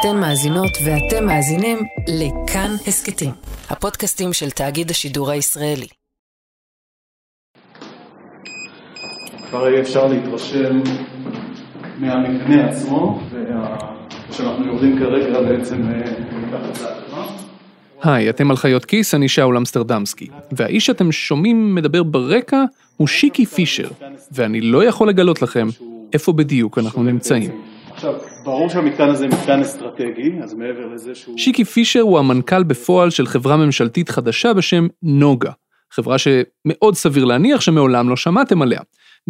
אתן מאזינות ואתם מאזינים לכאן הסכתים, הפודקאסטים של תאגיד השידור הישראלי. כבר יהיה אפשר להתרשם מהמבנה עצמו, ושאנחנו יורדים כרגע בעצם מתחת לאדמה. היי, אתם על חיות כיס, אני שאול אמסטרדמסקי, והאיש שאתם שומעים מדבר ברקע הוא שיקי פישר, ואני לא יכול לגלות לכם איפה בדיוק אנחנו נמצאים. עכשיו, ברור שהמתקן הזה מתקן אסטרטגי, אז מעבר לזה שהוא... שיקי פישר הוא המנכ"ל בפועל של חברה ממשלתית חדשה בשם נוגה, חברה שמאוד סביר להניח שמעולם לא שמעתם עליה.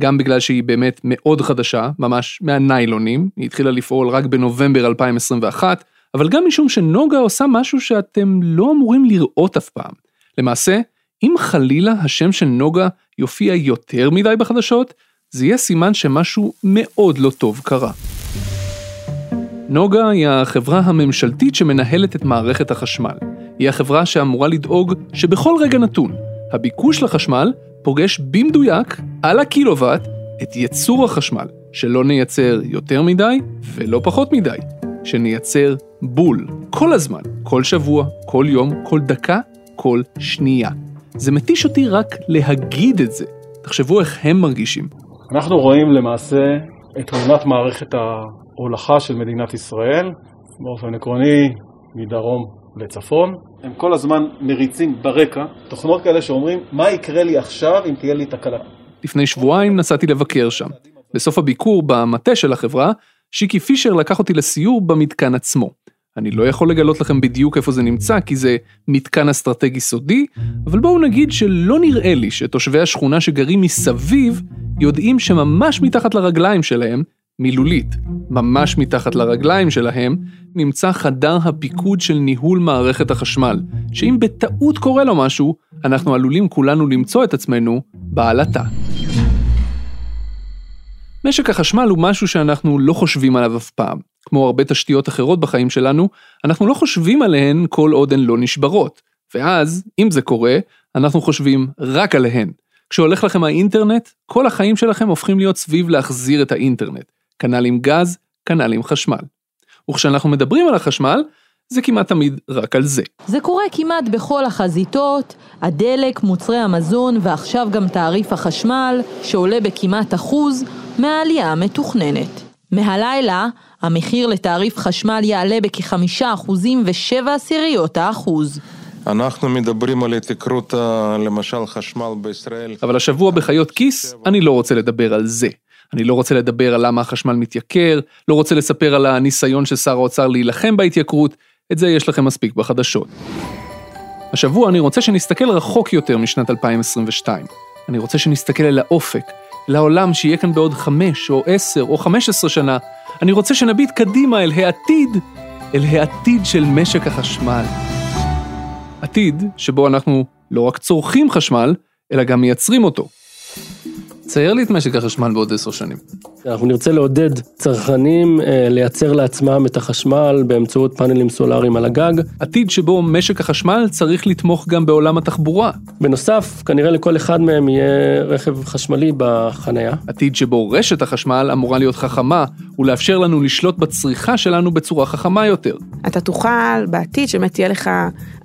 גם בגלל שהיא באמת מאוד חדשה, ממש מהניילונים, היא התחילה לפעול רק בנובמבר 2021, אבל גם משום שנוגה עושה משהו שאתם לא אמורים לראות אף פעם. למעשה, אם חלילה השם של נוגה יופיע יותר מדי בחדשות, זה יהיה סימן שמשהו מאוד לא טוב קרה. נוגה היא החברה הממשלתית שמנהלת את מערכת החשמל. היא החברה שאמורה לדאוג שבכל רגע נתון, הביקוש לחשמל פוגש במדויק, על הקילוואט, את ייצור החשמל, שלא נייצר יותר מדי ולא פחות מדי, שנייצר בול, כל הזמן, כל שבוע, כל יום, כל דקה, כל שנייה. זה מתיש אותי רק להגיד את זה. תחשבו איך הם מרגישים. אנחנו רואים למעשה את תמונת מערכת ההולכה של מדינת ישראל, באופן עקרוני מדרום לצפון. הם כל הזמן מריצים ברקע תוכנות כאלה שאומרים, מה יקרה לי עכשיו אם תהיה לי תקלה? לפני שבועיים נסעתי לבקר שם. בסוף הביקור במטה של החברה, שיקי פישר לקח אותי לסיור במתקן עצמו. אני לא יכול לגלות לכם בדיוק איפה זה נמצא, כי זה מתקן אסטרטגי סודי, אבל בואו נגיד שלא נראה לי שתושבי השכונה שגרים מסביב יודעים שממש מתחת לרגליים שלהם, מילולית, ממש מתחת לרגליים שלהם, נמצא חדר הפיקוד של ניהול מערכת החשמל, שאם בטעות קורה לו משהו, אנחנו עלולים כולנו למצוא את עצמנו בעלתה. משק החשמל הוא משהו שאנחנו לא חושבים עליו אף פעם. כמו הרבה תשתיות אחרות בחיים שלנו, אנחנו לא חושבים עליהן כל עוד הן לא נשברות. ואז, אם זה קורה, אנחנו חושבים רק עליהן. כשהולך לכם האינטרנט, כל החיים שלכם הופכים להיות סביב להחזיר את האינטרנט. כנ"ל עם גז, כנ"ל עם חשמל. וכשאנחנו מדברים על החשמל, זה כמעט תמיד רק על זה. זה קורה כמעט בכל החזיתות, הדלק, מוצרי המזון ועכשיו גם תעריף החשמל, שעולה בכמעט אחוז מהעלייה המתוכננת. מהלילה, המחיר לתעריף חשמל יעלה בכחמישה אחוזים ושבע עשיריות האחוז. אנחנו מדברים על התייקרות למשל חשמל בישראל. אבל השבוע בחיות כיס, אני לא רוצה לדבר על זה. אני לא רוצה לדבר על למה החשמל מתייקר, לא רוצה לספר על הניסיון של שר האוצר להילחם בהתייקרות, את זה יש לכם מספיק בחדשות. השבוע אני רוצה שנסתכל רחוק יותר משנת 2022. אני רוצה שנסתכל אל האופק, לעולם שיהיה כאן בעוד חמש או עשר או חמש עשרה שנה. אני רוצה שנביט קדימה אל העתיד, אל העתיד של משק החשמל. עתיד שבו אנחנו לא רק צורכים חשמל, אלא גם מייצרים אותו. צייר לי את משק החשמל בעוד עשר שנים. אנחנו נרצה לעודד צרכנים אה, לייצר לעצמם את החשמל באמצעות פאנלים סולאריים על הגג. עתיד שבו משק החשמל צריך לתמוך גם בעולם התחבורה. בנוסף, כנראה לכל אחד מהם יהיה רכב חשמלי בחנייה. עתיד שבו רשת החשמל אמורה להיות חכמה ולאפשר לנו לשלוט בצריכה שלנו בצורה חכמה יותר. אתה תוכל בעתיד שבאמת תהיה לך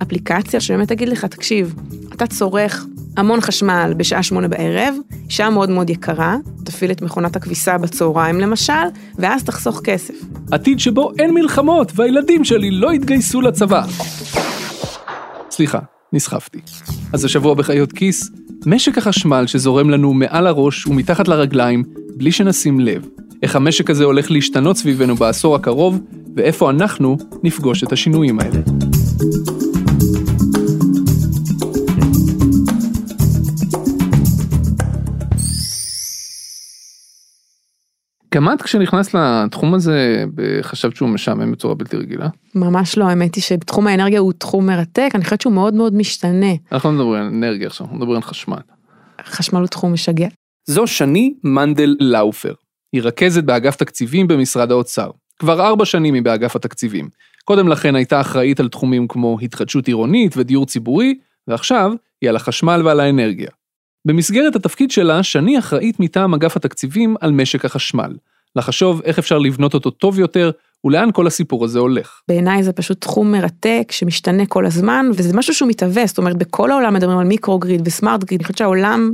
אפליקציה שבאמת תגיד לך, תקשיב, אתה צורך המון חשמל בשעה שמונה בערב, שעה מאוד מאוד יקרה, תפעיל את מכונת הכביסה בצהריים למשל, ואז תחסוך כסף. עתיד שבו אין מלחמות והילדים שלי לא יתגייסו לצבא. סליחה, נסחפתי. אז השבוע בחיות כיס, משק החשמל שזורם לנו מעל הראש ומתחת לרגליים, בלי שנשים לב. איך המשק הזה הולך להשתנות סביבנו בעשור הקרוב, ואיפה אנחנו נפגוש את השינויים האלה. גם את כשנכנסת לתחום הזה חשבת שהוא משעמם בצורה בלתי רגילה? ממש לא, האמת היא שבתחום האנרגיה הוא תחום מרתק, אני חושבת שהוא מאוד מאוד משתנה. אנחנו לא מדברים על אנרגיה עכשיו, אנחנו מדברים על חשמל. חשמל הוא תחום משגע. זו שני מנדל לאופר. היא רכזת באגף תקציבים במשרד האוצר. כבר ארבע שנים היא באגף התקציבים. קודם לכן הייתה אחראית על תחומים כמו התחדשות עירונית ודיור ציבורי, ועכשיו היא על החשמל ועל האנרגיה. במסגרת התפקיד שלה, שני אחראית מטעם אגף התקציבים על משק החשמל. לחשוב איך אפשר לבנות אותו טוב יותר ולאן כל הסיפור הזה הולך. בעיניי זה פשוט תחום מרתק שמשתנה כל הזמן, וזה משהו שהוא מתהווה, זאת אומרת בכל העולם מדברים על מיקרוגריד וסמארט גריד, אני חושבת שהעולם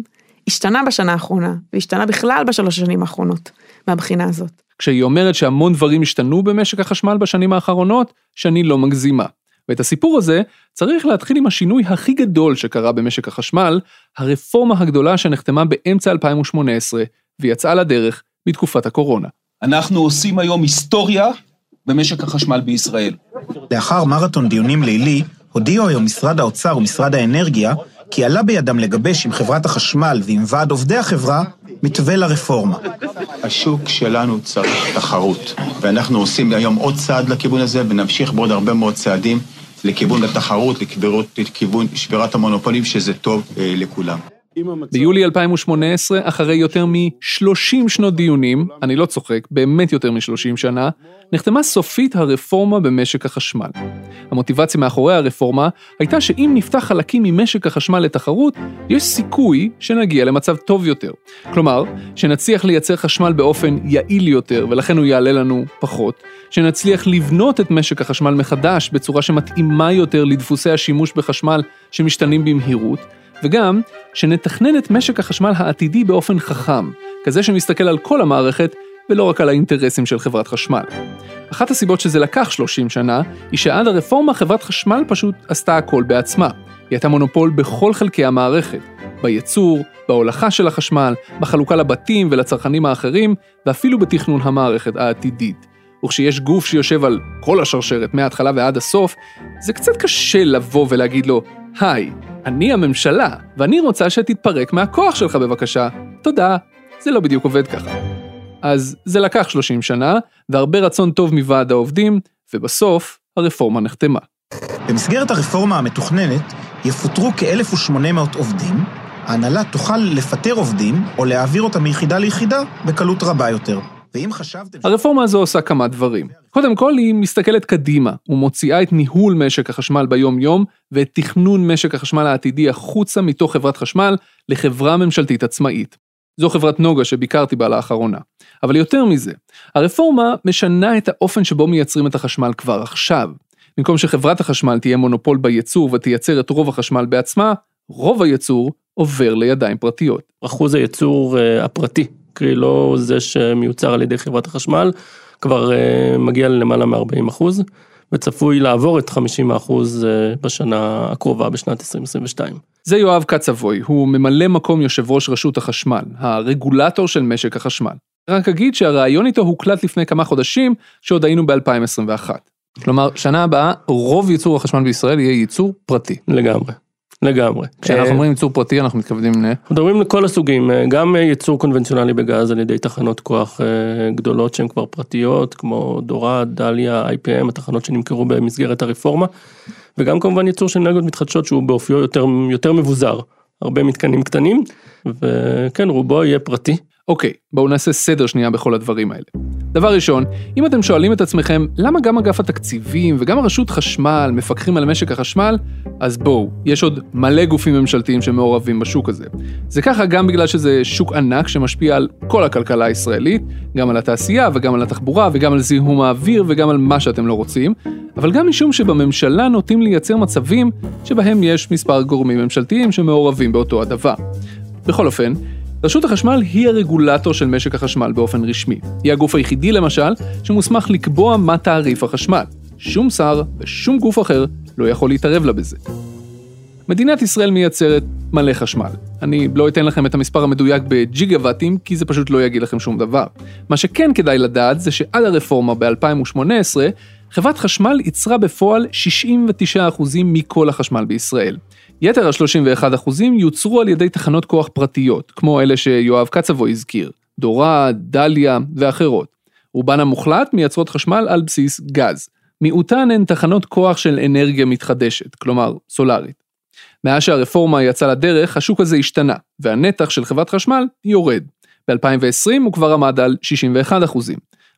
השתנה בשנה האחרונה, והשתנה בכלל בשלוש השנים האחרונות, מהבחינה הזאת. כשהיא אומרת שהמון דברים השתנו במשק החשמל בשנים האחרונות, שאני לא מגזימה. ואת הסיפור הזה צריך להתחיל עם השינוי הכי גדול שקרה במשק החשמל, הרפורמה הגדולה שנחתמה באמצע 2018 ויצאה לדרך בתקופת הקורונה. אנחנו עושים היום היסטוריה במשק החשמל בישראל. לאחר מרתון דיונים לילי, הודיעו היום משרד האוצר ומשרד האנרגיה כי עלה בידם לגבש עם חברת החשמל ועם ועד עובדי החברה מתווה לרפורמה. השוק שלנו צריך תחרות, ואנחנו עושים היום עוד צעד לכיוון הזה, ונמשיך בעוד הרבה מאוד צעדים לכיוון התחרות, לכיוון שבירת המונופולים, שזה טוב אה, לכולם. ביולי 2018, אחרי יותר מ-30 שנות דיונים, אני לא צוחק, באמת יותר מ-30 שנה, נחתמה סופית הרפורמה במשק החשמל. המוטיבציה מאחורי הרפורמה הייתה שאם נפתח חלקים ממשק החשמל לתחרות, יש סיכוי שנגיע למצב טוב יותר. כלומר, שנצליח לייצר חשמל באופן יעיל יותר, ולכן הוא יעלה לנו פחות, שנצליח לבנות את משק החשמל מחדש בצורה שמתאימה יותר לדפוסי השימוש בחשמל שמשתנים במהירות, וגם שנתכנן את משק החשמל העתידי באופן חכם, כזה שמסתכל על כל המערכת ולא רק על האינטרסים של חברת חשמל. אחת הסיבות שזה לקח 30 שנה, היא שעד הרפורמה חברת חשמל פשוט עשתה הכל בעצמה. היא הייתה מונופול בכל חלקי המערכת, בייצור, בהולכה של החשמל, בחלוקה לבתים ולצרכנים האחרים, ואפילו בתכנון המערכת העתידית. וכשיש גוף שיושב על כל השרשרת מההתחלה ועד הסוף, זה קצת קשה לבוא ולהגיד לו, היי, אני הממשלה, ואני רוצה שתתפרק מהכוח שלך בבקשה. תודה. זה לא בדיוק עובד ככה. אז זה לקח 30 שנה, והרבה רצון טוב מוועד העובדים, ובסוף הרפורמה נחתמה. במסגרת הרפורמה המתוכננת יפוטרו כ-1,800 עובדים, ההנהלה תוכל לפטר עובדים או להעביר אותם מיחידה ליחידה בקלות רבה יותר. ואם חשבתם... הרפורמה הזו עושה כמה דברים. קודם כל, היא מסתכלת קדימה, ומוציאה את ניהול משק החשמל ביום-יום, ואת תכנון משק החשמל העתידי החוצה מתוך חברת חשמל לחברה ממשלתית עצמאית. זו חברת נוגה שביקרתי בה לאחרונה. אבל יותר מזה, הרפורמה משנה את האופן שבו מייצרים את החשמל כבר עכשיו. במקום שחברת החשמל תהיה מונופול בייצור ותייצר את רוב החשמל בעצמה, רוב הייצור עובר לידיים פרטיות. אחוז הייצור uh, הפרטי, קרי לא זה שמיוצר על ידי חברת החשמל, כבר uh, מגיע ללמעלה מ-40 אחוז, וצפוי לעבור את 50 אחוז uh, בשנה הקרובה, בשנת 2022. זה יואב קצבוי, הוא ממלא מקום יושב ראש רשות החשמל, הרגולטור של משק החשמל. רק אגיד שהרעיון איתו הוקלט לפני כמה חודשים, שעוד היינו ב-2021. כלומר, שנה הבאה, רוב ייצור החשמל בישראל יהיה ייצור פרטי. לגמרי. לגמרי. כשאנחנו אומרים ייצור פרטי, אנחנו מתכוונים ל... מדברים לכל הסוגים, גם ייצור קונבנציונלי בגז על ידי תחנות כוח גדולות שהן כבר פרטיות, כמו דורד, דליה, IPM, התחנות שנמכרו במסגרת הרפורמה, וגם כמובן ייצור של אנרגיות מתחדשות שהוא באופיו יותר, יותר מבוזר, הרבה מתקנים קטנים, וכן, רובו יהיה פרטי. אוקיי, בואו נעשה סדר שנייה בכל הדברים האלה. דבר ראשון, אם אתם שואלים את עצמכם למה גם אגף התקציבים וגם הרשות חשמל מפקחים על משק החשמל, אז בואו, יש עוד מלא גופים ממשלתיים שמעורבים בשוק הזה. זה ככה גם בגלל שזה שוק ענק שמשפיע על כל הכלכלה הישראלית, גם על התעשייה וגם על התחבורה וגם על זיהום האוויר וגם על מה שאתם לא רוצים, אבל גם משום שבממשלה נוטים לייצר מצבים שבהם יש מספר גורמים ממשלתיים שמעורבים באותו הדבר. בכל אופן, רשות החשמל היא הרגולטור של משק החשמל באופן רשמי. היא הגוף היחידי למשל שמוסמך לקבוע מה תעריף החשמל. שום שר ושום גוף אחר לא יכול להתערב לה בזה. מדינת ישראל מייצרת מלא חשמל. אני לא אתן לכם את המספר המדויק בג'יגה וואטים, כי זה פשוט לא יגיד לכם שום דבר. מה שכן כדאי לדעת זה שעד הרפורמה ב-2018, חברת חשמל ייצרה בפועל 69% מכל החשמל בישראל. יתר ה-31% יוצרו על ידי תחנות כוח פרטיות, כמו אלה שיואב קצבו הזכיר, דורה, דליה ואחרות. רובן המוחלט מייצרות חשמל על בסיס גז. מיעוטן הן תחנות כוח של אנרגיה מתחדשת, כלומר סולארית. מאז שהרפורמה יצאה לדרך, השוק הזה השתנה, והנתח של חברת חשמל יורד. ב-2020 הוא כבר עמד על 61%.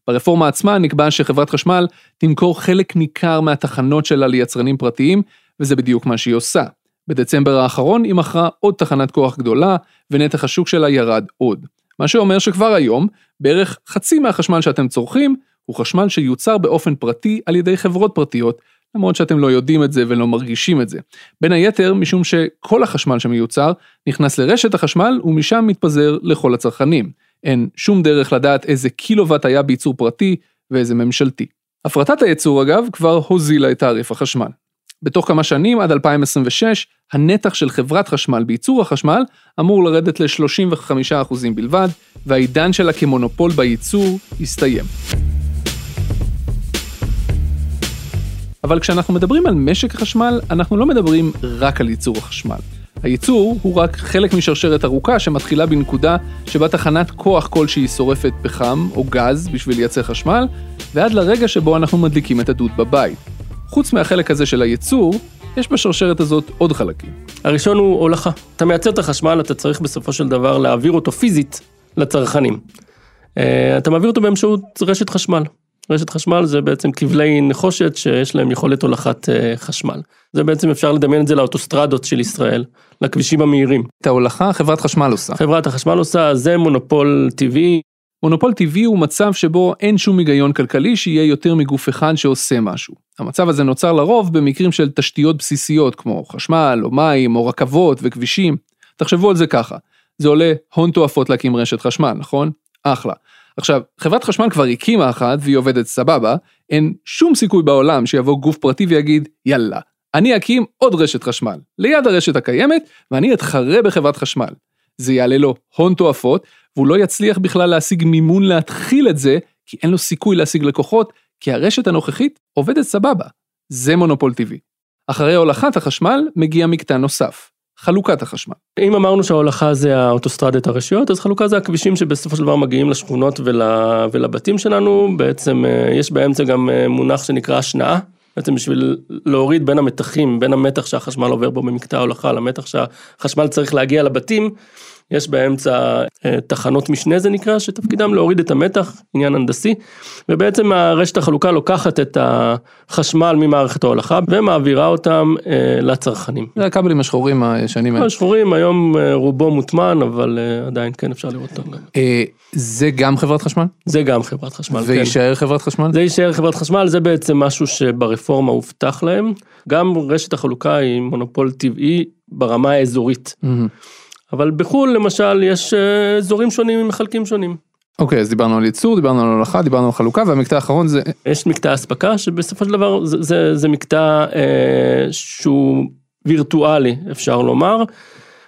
ברפורמה עצמה נקבע שחברת חשמל תמכור חלק ניכר מהתחנות שלה ליצרנים פרטיים, וזה בדיוק מה שהיא עושה. בדצמבר האחרון היא מכרה עוד תחנת כוח גדולה, ונתח השוק שלה ירד עוד. מה שאומר שכבר היום, בערך חצי מהחשמל שאתם צורכים, הוא חשמל שיוצר באופן פרטי על ידי חברות פרטיות, למרות שאתם לא יודעים את זה ולא מרגישים את זה. בין היתר, משום שכל החשמל שמיוצר נכנס לרשת החשמל ומשם מתפזר לכל הצרכנים. אין שום דרך לדעת איזה קילוואט היה בייצור פרטי ואיזה ממשלתי. הפרטת הייצור אגב כבר הוזילה את תעריף החשמל. בתוך כמה שנים, עד 2026, הנתח של חברת חשמל בייצור החשמל אמור לרדת ל-35% בלבד, והעידן שלה כמונופול בייצור הסתיים. אבל כשאנחנו מדברים על משק החשמל, אנחנו לא מדברים רק על ייצור החשמל. הייצור הוא רק חלק משרשרת ארוכה שמתחילה בנקודה שבה תחנת כוח כלשהי שורפת פחם או גז בשביל לייצר חשמל, ועד לרגע שבו אנחנו מדליקים את הדוד בבית. חוץ מהחלק הזה של הייצור, יש בשרשרת הזאת עוד חלקים. הראשון הוא הולכה. אתה מייצר את החשמל, אתה צריך בסופו של דבר להעביר אותו פיזית לצרכנים. אה, אתה מעביר אותו באמצעות רשת חשמל. רשת חשמל זה בעצם כבלי נחושת שיש להם יכולת הולכת אה, חשמל. זה בעצם אפשר לדמיין את זה לאוטוסטרדות של ישראל, לכבישים המהירים. את ההולכה חברת חשמל עושה. חברת החשמל עושה, זה מונופול טבעי. מונופול טבעי הוא מצב שבו אין שום היגיון כלכלי שיהיה יותר מגוף אחד שעושה משהו. המצב הזה נוצר לרוב במקרים של תשתיות בסיסיות כמו חשמל או מים או רכבות וכבישים. תחשבו על זה ככה, זה עולה הון תועפות להקים רשת חשמל, נכון? אחלה. עכשיו, חברת חשמל כבר הקימה אחת והיא עובדת סבבה, אין שום סיכוי בעולם שיבוא גוף פרטי ויגיד, יאללה, אני אקים עוד רשת חשמל, ליד הרשת הקיימת, ואני אתחרה בחברת חשמל. זה יעלה לו הון תועפות, והוא לא יצליח בכלל להשיג מימון להתחיל את זה, כי אין לו סיכוי להשיג לקוחות, כי הרשת הנוכחית עובדת סבבה. זה מונופול טבעי. אחרי הולכת החשמל מגיע מקטע נוסף, חלוקת החשמל. אם אמרנו שההולכה זה האוטוסטרדת הרשויות, אז חלוקה זה הכבישים שבסופו של דבר מגיעים לשכונות ול, ולבתים שלנו, בעצם אה, יש באמצע גם אה, מונח שנקרא השנאה. בעצם בשביל להוריד בין המתחים, בין המתח שהחשמל עובר בו במקטע ההולכה למתח שהחשמל צריך להגיע לבתים, יש באמצע אה, תחנות משנה זה נקרא, שתפקידם להוריד את המתח, עניין הנדסי, ובעצם הרשת החלוקה לוקחת את החשמל ממערכת ההולכה ומעבירה אותם אה, לצרכנים. זה הכבלים השחורים הישנים האלה. השחורים היום אה, רובו מוטמן, אבל עדיין כן אפשר לראות אותם. זה גם חברת חשמל? זה גם חברת חשמל, כן. ויישאר חברת חשמל? זה יישאר חברת חשמל, זה בעצם משהו שברפורמה הובטח להם. גם רשת החלוקה היא מונופול טבעי ברמה האזורית. Mm-hmm. אבל בחו"ל למשל יש אה, אזורים שונים עם מחלקים שונים. אוקיי, okay, אז דיברנו על ייצור, דיברנו על הולכה, דיברנו על חלוקה, והמקטע האחרון זה... יש מקטע אספקה, שבסופו של דבר זה, זה, זה מקטע אה, שהוא וירטואלי, אפשר לומר.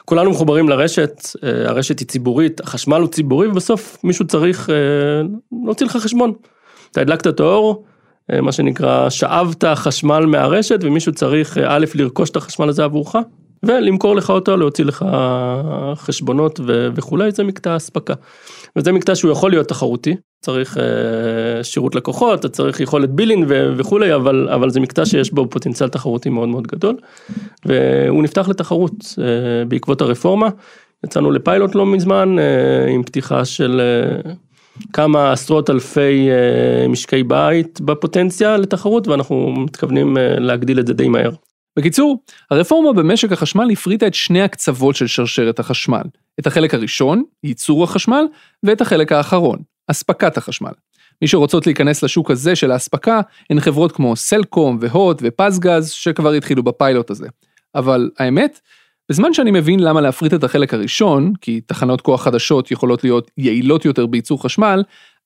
כולנו מחוברים לרשת, אה, הרשת היא ציבורית, החשמל הוא ציבורי, ובסוף מישהו צריך אה, להוציא לך חשבון. אתה הדלקת את האור, אה, מה שנקרא, שאבת חשמל מהרשת, ומישהו צריך אה, א', לרכוש את החשמל הזה עבורך, ולמכור לך אותו, להוציא לך חשבונות ו- וכולי, זה מקטע אספקה. וזה מקטע שהוא יכול להיות תחרותי, צריך אה, שירות לקוחות, אתה צריך יכולת בילין ו- וכולי, אבל, אבל זה מקטע שיש בו פוטנציאל תחרותי מאוד מאוד גדול, והוא נפתח לתחרות אה, בעקבות הרפורמה. יצאנו לפיילוט לא מזמן, אה, עם פתיחה של אה, כמה עשרות אלפי אה, משקי בית בפוטנציה לתחרות, ואנחנו מתכוונים אה, להגדיל את זה די מהר. בקיצור, הרפורמה במשק החשמל הפריטה את שני הקצוות של שרשרת החשמל. את החלק הראשון, ייצור החשמל, ואת החלק האחרון, אספקת החשמל. מי שרוצות להיכנס לשוק הזה של האספקה, הן חברות כמו סלקום והוט ופזגז, שכבר התחילו בפיילוט הזה. אבל האמת, בזמן שאני מבין למה להפריט את החלק הראשון, כי תחנות כוח חדשות יכולות להיות יעילות יותר בייצור חשמל,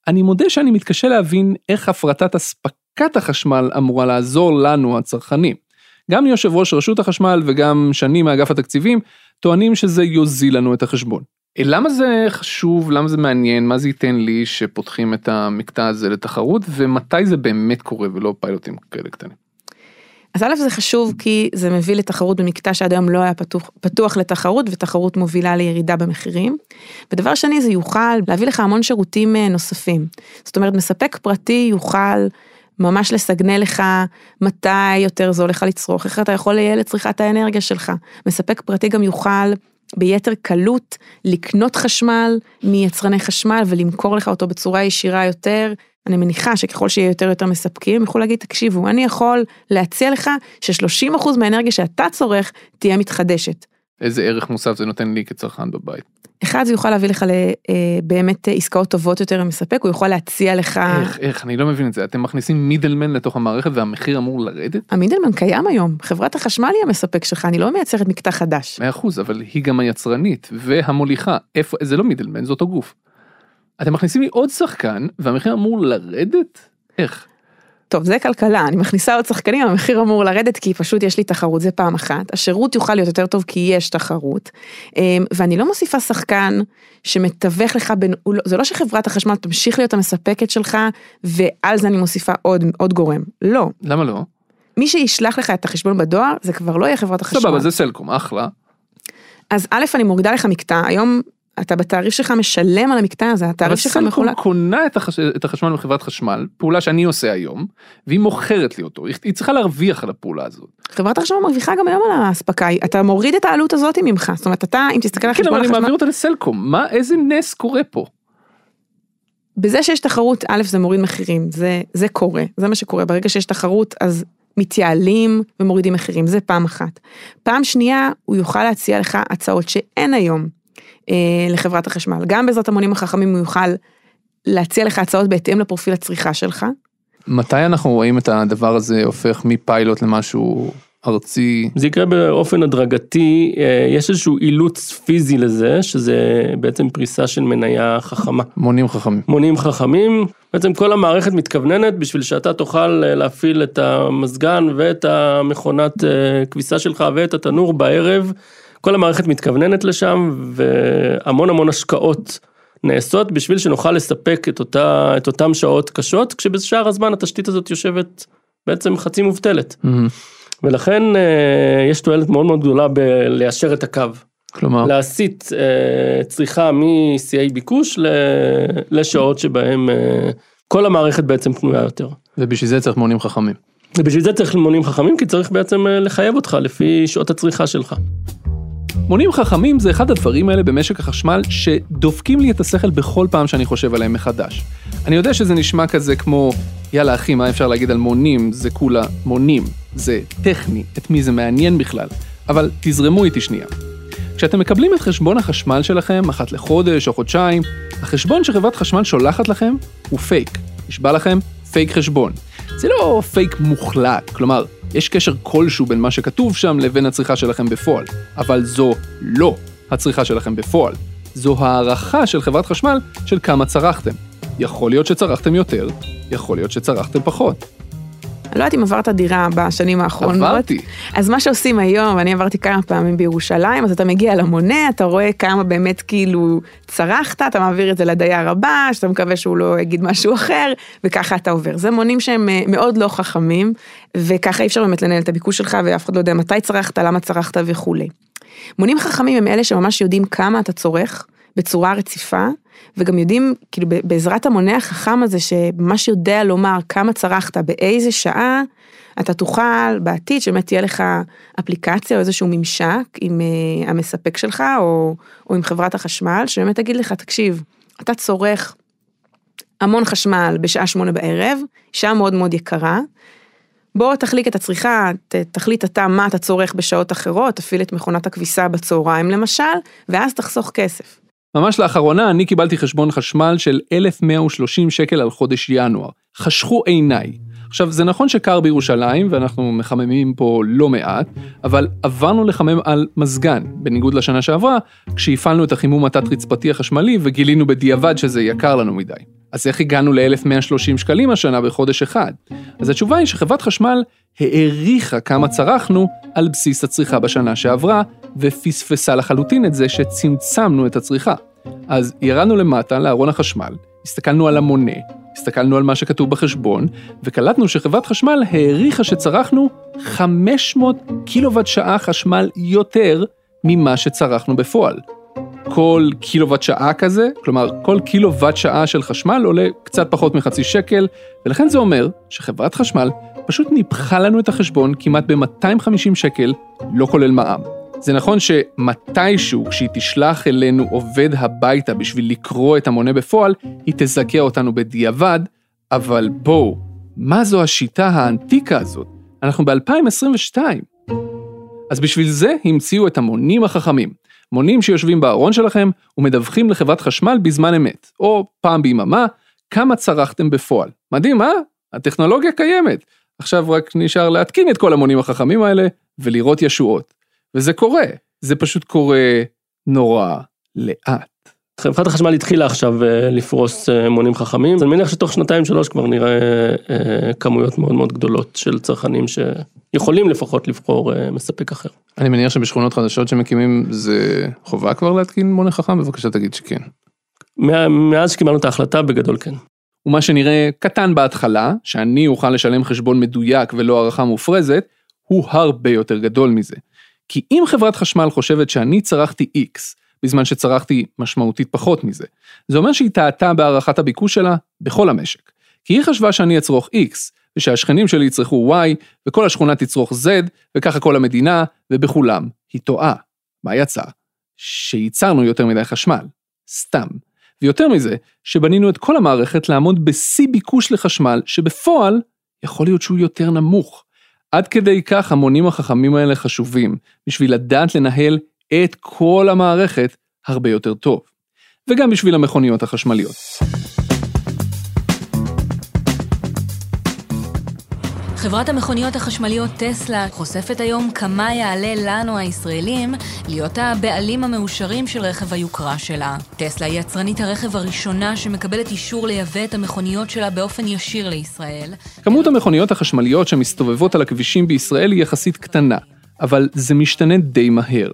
אני מודה שאני מתקשה להבין איך הפרטת אספקת החשמל אמורה לעזור לנו, הצרכנים. גם יושב ראש רשות החשמל וגם שני מאגף התקציבים טוענים שזה יוזיל לנו את החשבון. למה זה חשוב, למה זה מעניין, מה זה ייתן לי שפותחים את המקטע הזה לתחרות ומתי זה באמת קורה ולא פיילוטים כאלה קטנים. אז א' זה חשוב כי זה מביא לתחרות במקטע שעד היום לא היה פתוח, פתוח לתחרות ותחרות מובילה לירידה במחירים. ודבר שני זה יוכל להביא לך המון שירותים אה, נוספים. זאת אומרת מספק פרטי יוכל ממש לסגנל לך מתי יותר זול לך לצרוך, איך אתה יכול לייעל את צריכת האנרגיה שלך. מספק פרטי גם יוכל ביתר קלות לקנות חשמל מיצרני חשמל ולמכור לך אותו בצורה ישירה יותר. אני מניחה שככל שיהיה יותר יותר מספקים, יוכלו להגיד, תקשיבו, אני יכול להציע לך ש-30% מהאנרגיה שאתה צורך תהיה מתחדשת. איזה ערך מוסף זה נותן לי כצרכן בבית. אחד, זה יוכל להביא לך לבאמת עסקאות טובות יותר ומספק, הוא יכול להציע לך... איך, איך, אני לא מבין את זה. אתם מכניסים מידלמן לתוך המערכת והמחיר אמור לרדת? המידלמן קיים היום, חברת החשמל היא המספק שלך, אני לא מייצרת מקטע חדש. מאה אחוז, אבל היא גם היצרנית והמוליכה. איפה, זה לא מידלמן, זה אותו גוף. אתם מכניסים לי עוד שחקן והמחיר אמור לרדת? איך? טוב, זה כלכלה, אני מכניסה עוד שחקנים, המחיר אמור לרדת כי פשוט יש לי תחרות, זה פעם אחת. השירות יוכל להיות יותר טוב כי יש תחרות. אמ, ואני לא מוסיפה שחקן שמתווך לך בין, לא, זה לא שחברת החשמל תמשיך להיות המספקת שלך, ועל זה אני מוסיפה עוד, עוד גורם. לא. למה לא? מי שישלח לך את החשבון בדואר, זה כבר לא יהיה חברת החשמל. סבבה, זה סלקום, אחלה. אז א', אני מורידה לך מקטע, היום אתה בתעריף שלך משלם על המקטע הזה, התעריף שלך מחולק. אבל סלקום קונה את, החש... את החשמל מחברת חשמל, פעולה שאני עושה היום, והיא מוכרת לי אותו, היא צריכה להרוויח על הפעולה הזאת. חברת החשמל מרוויחה גם היום על האספקה, אתה מוריד את העלות הזאת ממך, זאת אומרת אתה, אם תסתכל על חשבון החשמל... כן, אבל אני מעביר אותה לסלקום, מה, איזה נס קורה פה? בזה שיש תחרות, א', זה מוריד מחירים, זה, זה קורה, זה מה שקורה, ברגע שיש תחרות, אז מתייעלים ומורידים מחירים, זה פעם אחת. פעם שנייה, הוא יוכל להציע לך הצעות שאין היום. אה, לחברת החשמל. גם בעזרת המונים החכמים הוא יוכל להציע לך הצעות בהתאם לפרופיל הצריכה שלך. מתי אנחנו רואים את הדבר הזה הופך מפיילוט למשהו ארצי? זה יקרה באופן הדרגתי, אה, יש איזשהו אילוץ פיזי לזה, שזה בעצם פריסה של מניה חכמה. מונים חכמים. מונים חכמים, בעצם כל המערכת מתכווננת בשביל שאתה תוכל אה, להפעיל את המזגן ואת המכונת כביסה שלך ואת התנור בערב. כל המערכת מתכווננת לשם והמון המון השקעות נעשות בשביל שנוכל לספק את, אותה, את אותם שעות קשות, כשבשאר הזמן התשתית הזאת יושבת בעצם חצי מובטלת. Mm-hmm. ולכן אה, יש תועלת מאוד מאוד גדולה בליישר את הקו. כלומר? להסיט אה, צריכה מ-CA ביקוש לשעות שבהם אה, כל המערכת בעצם פנויה יותר. ובשביל זה צריך מונים חכמים. ובשביל זה צריך מונים חכמים, כי צריך בעצם לחייב אותך לפי שעות הצריכה שלך. מונים חכמים זה אחד הדברים האלה במשק החשמל שדופקים לי את השכל בכל פעם שאני חושב עליהם מחדש. אני יודע שזה נשמע כזה כמו, יאללה אחי, מה אפשר להגיד על מונים? זה כולה מונים, זה טכני, את מי זה מעניין בכלל. אבל תזרמו איתי שנייה. כשאתם מקבלים את חשבון החשמל שלכם, אחת לחודש או חודשיים, החשבון שחברת חשמל שולחת לכם הוא פייק. נשבע לכם, פייק חשבון. זה לא פייק מוחלט, כלומר, יש קשר כלשהו בין מה שכתוב שם לבין הצריכה שלכם בפועל, אבל זו לא הצריכה שלכם בפועל. זו הערכה של חברת חשמל של כמה צרכתם. יכול להיות שצרכתם יותר, יכול להיות שצרכתם פחות. אני לא יודעת אם עברת דירה בשנים האחרונות. עברתי. אז מה שעושים היום, ואני עברתי כמה פעמים בירושלים, אז אתה מגיע למונה, אתה רואה כמה באמת כאילו צרכת, אתה מעביר את זה לדייר הבא, שאתה מקווה שהוא לא יגיד משהו אחר, וככה אתה עובר. זה מונים שהם אה, מאוד לא חכמים, וככה אי אפשר באמת לנהל את הביקוש שלך, ואף אחד לא יודע מתי צרכת, למה צרכת וכולי. מונים חכמים הם אלה שממש יודעים כמה אתה צורך. בצורה רציפה, וגם יודעים, כאילו בעזרת המונה החכם הזה, שממש יודע לומר כמה צרכת, באיזה שעה, אתה תוכל בעתיד שבאמת תהיה לך אפליקציה או איזשהו ממשק עם uh, המספק שלך, או, או עם חברת החשמל, שבאמת תגיד לך, תקשיב, אתה צורך המון חשמל בשעה שמונה בערב, שעה מאוד מאוד יקרה, בוא תחליק את הצריכה, ת, תחליט אתה מה אתה צורך בשעות אחרות, תפעיל את מכונת הכביסה בצהריים למשל, ואז תחסוך כסף. ממש לאחרונה אני קיבלתי חשבון חשמל של 1,130 שקל על חודש ינואר. חשכו עיניי. עכשיו, זה נכון שקר בירושלים, ואנחנו מחממים פה לא מעט, אבל עברנו לחמם על מזגן, בניגוד לשנה שעברה, כשהפעלנו את החימום התת-רצפתי החשמלי וגילינו בדיעבד שזה יקר לנו מדי. אז איך הגענו ל-1,130 שקלים השנה בחודש אחד? אז התשובה היא שחברת חשמל העריכה כמה צרכנו על בסיס הצריכה בשנה שעברה, ופספסה לחלוטין את זה שצמצמנו את הצריכה. אז ירדנו למטה לארון החשמל, הסתכלנו על המונה, הסתכלנו על מה שכתוב בחשבון, וקלטנו שחברת חשמל העריכה שצרכנו 500 קילוואט שעה חשמל יותר ממה שצרכנו בפועל. כל קילוואט שעה כזה, כלומר כל קילוואט שעה של חשמל עולה קצת פחות מחצי שקל, ולכן זה אומר שחברת חשמל פשוט ניפחה לנו את החשבון כמעט ב-250 שקל, לא כולל מע"מ. זה נכון שמתישהו, כשהיא תשלח אלינו עובד הביתה בשביל לקרוא את המונה בפועל, היא תזכה אותנו בדיעבד, אבל בואו, מה זו השיטה האנטיקה הזאת? אנחנו ב-2022. אז בשביל זה המציאו את המונים החכמים. מונים שיושבים בארון שלכם ומדווחים לחברת חשמל בזמן אמת, או פעם ביממה, כמה צרכתם בפועל. מדהים, אה? הטכנולוגיה קיימת. עכשיו רק נשאר להתקין את כל המונים החכמים האלה ולראות ישועות. וזה קורה, זה פשוט קורה נורא לאט. חברת החשמל התחילה עכשיו אה, לפרוס אה, מונים חכמים, אז אני מניח שתוך שנתיים שלוש כבר נראה אה, כמויות מאוד מאוד גדולות של צרכנים שיכולים לפחות לבחור מספק אחר. אני מניח שבשכונות חדשות שמקימים זה חובה כבר להתקין מונה חכם? בבקשה תגיד שכן. מאז שקיבלנו את ההחלטה בגדול כן. ומה שנראה קטן בהתחלה, שאני אוכל לשלם חשבון מדויק ולא הערכה מופרזת, הוא הרבה יותר גדול מזה. כי אם חברת חשמל חושבת שאני צרכתי X, בזמן שצרכתי משמעותית פחות מזה, זה אומר שהיא טעתה בהערכת הביקוש שלה בכל המשק. כי היא חשבה שאני אצרוך X, ושהשכנים שלי יצרכו Y, וכל השכונה תצרוך Z, וככה כל המדינה, ובכולם היא טועה. מה יצא? שייצרנו יותר מדי חשמל. סתם. ויותר מזה, שבנינו את כל המערכת לעמוד בשיא ביקוש לחשמל, שבפועל יכול להיות שהוא יותר נמוך. עד כדי כך המונים החכמים האלה חשובים, בשביל לדעת לנהל את כל המערכת הרבה יותר טוב. וגם בשביל המכוניות החשמליות. חברת המכוניות החשמליות טסלה חושפת היום כמה יעלה לנו הישראלים להיות הבעלים המאושרים של רכב היוקרה שלה. טסלה היא יצרנית הרכב הראשונה שמקבלת אישור לייבא את המכוניות שלה באופן ישיר לישראל. כמות המכוניות החשמליות שמסתובבות על הכבישים בישראל היא יחסית קטנה, אבל זה משתנה די מהר.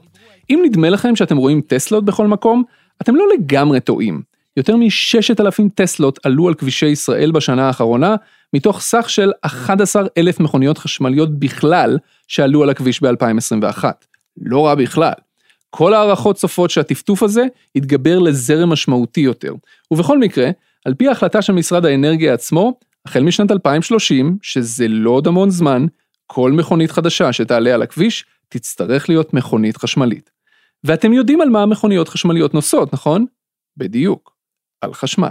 אם נדמה לכם שאתם רואים טסלות בכל מקום, אתם לא לגמרי טועים. יותר מ-6,000 טסלות עלו על כבישי ישראל בשנה האחרונה, מתוך סך של 11,000 מכוניות חשמליות בכלל שעלו על הכביש ב-2021. לא רע בכלל. כל הערכות צופות שהטפטוף הזה יתגבר לזרם משמעותי יותר. ובכל מקרה, על פי ההחלטה של משרד האנרגיה עצמו, החל משנת 2030, שזה לא עוד המון זמן, כל מכונית חדשה שתעלה על הכביש, תצטרך להיות מכונית חשמלית. ואתם יודעים על מה המכוניות חשמליות נוסעות, נכון? בדיוק, על חשמל.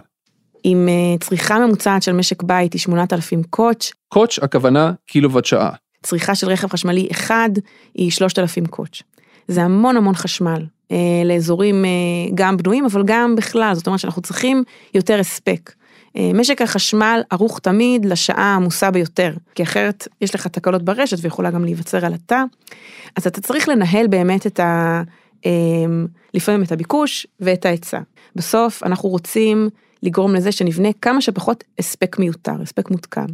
עם אה, צריכה ממוצעת של משק בית היא 8,000 קוטש. קוטש, הכוונה קילוואט שעה. צריכה של רכב חשמלי אחד היא 3,000 קוטש. זה המון המון חשמל, אה, לאזורים אה, גם בנויים, אבל גם בכלל, זאת אומרת שאנחנו צריכים יותר הספק. אה, משק החשמל ערוך תמיד לשעה העמוסה ביותר, כי אחרת יש לך תקלות ברשת ויכולה גם להיווצר עלטה. אז אתה צריך לנהל באמת את ה... אמ, לפעמים את הביקוש ואת ההיצע. בסוף אנחנו רוצים לגרום לזה שנבנה כמה שפחות הספק מיותר, הספק מותקן.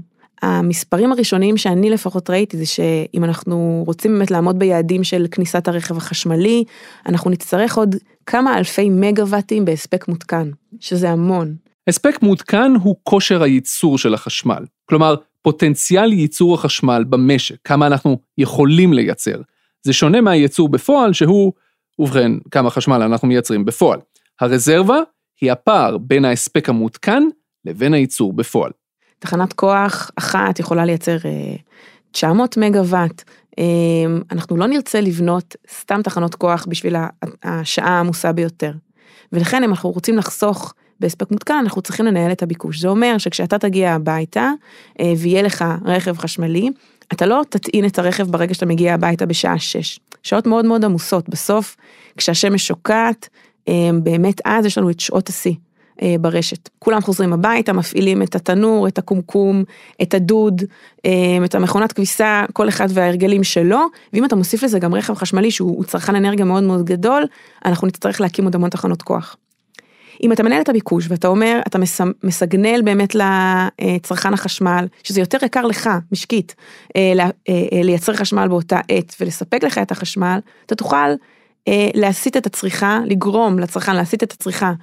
המספרים הראשונים שאני לפחות ראיתי זה שאם אנחנו רוצים באמת לעמוד ביעדים של כניסת הרכב החשמלי, אנחנו נצטרך עוד כמה אלפי מגוואטים בהספק מותקן, שזה המון. הספק מעודכן הוא כושר הייצור של החשמל. כלומר, פוטנציאל ייצור החשמל במשק, כמה אנחנו יכולים לייצר. זה שונה מהייצור בפועל שהוא ובכן, כמה חשמל אנחנו מייצרים בפועל. הרזרבה היא הפער בין ההספק המעודכן לבין הייצור בפועל. תחנת כוח אחת יכולה לייצר 900 אה, מגוואט. אה, אנחנו לא נרצה לבנות סתם תחנות כוח בשביל השעה העמוסה ביותר. ולכן אם אנחנו רוצים לחסוך בהספק מותקן, אנחנו צריכים לנהל את הביקוש. זה אומר שכשאתה תגיע הביתה אה, ויהיה לך רכב חשמלי, אתה לא תטעין את הרכב ברגע שאתה מגיע הביתה בשעה 6. שעות מאוד מאוד עמוסות. בסוף, כשהשמש שוקעת, באמת אז יש לנו את שעות השיא. אה, ברשת. כולם חוזרים הביתה, מפעילים את התנור, את הקומקום, את הדוד, אה, את המכונת כביסה, כל אחד וההרגלים שלו, ואם אתה מוסיף לזה גם רכב חשמלי שהוא צרכן אנרגיה מאוד מאוד גדול, אנחנו נצטרך להקים עוד המון תחנות כוח. אם אתה מנהל את הביקוש ואתה אומר, אתה מסגנל באמת לצרכן החשמל, שזה יותר יקר לך, משקית, אה, אה, אה, לייצר חשמל באותה עת ולספק לך את החשמל, אתה תוכל להסיט את הצריכה, לגרום לצרכן להסיט את הצריכה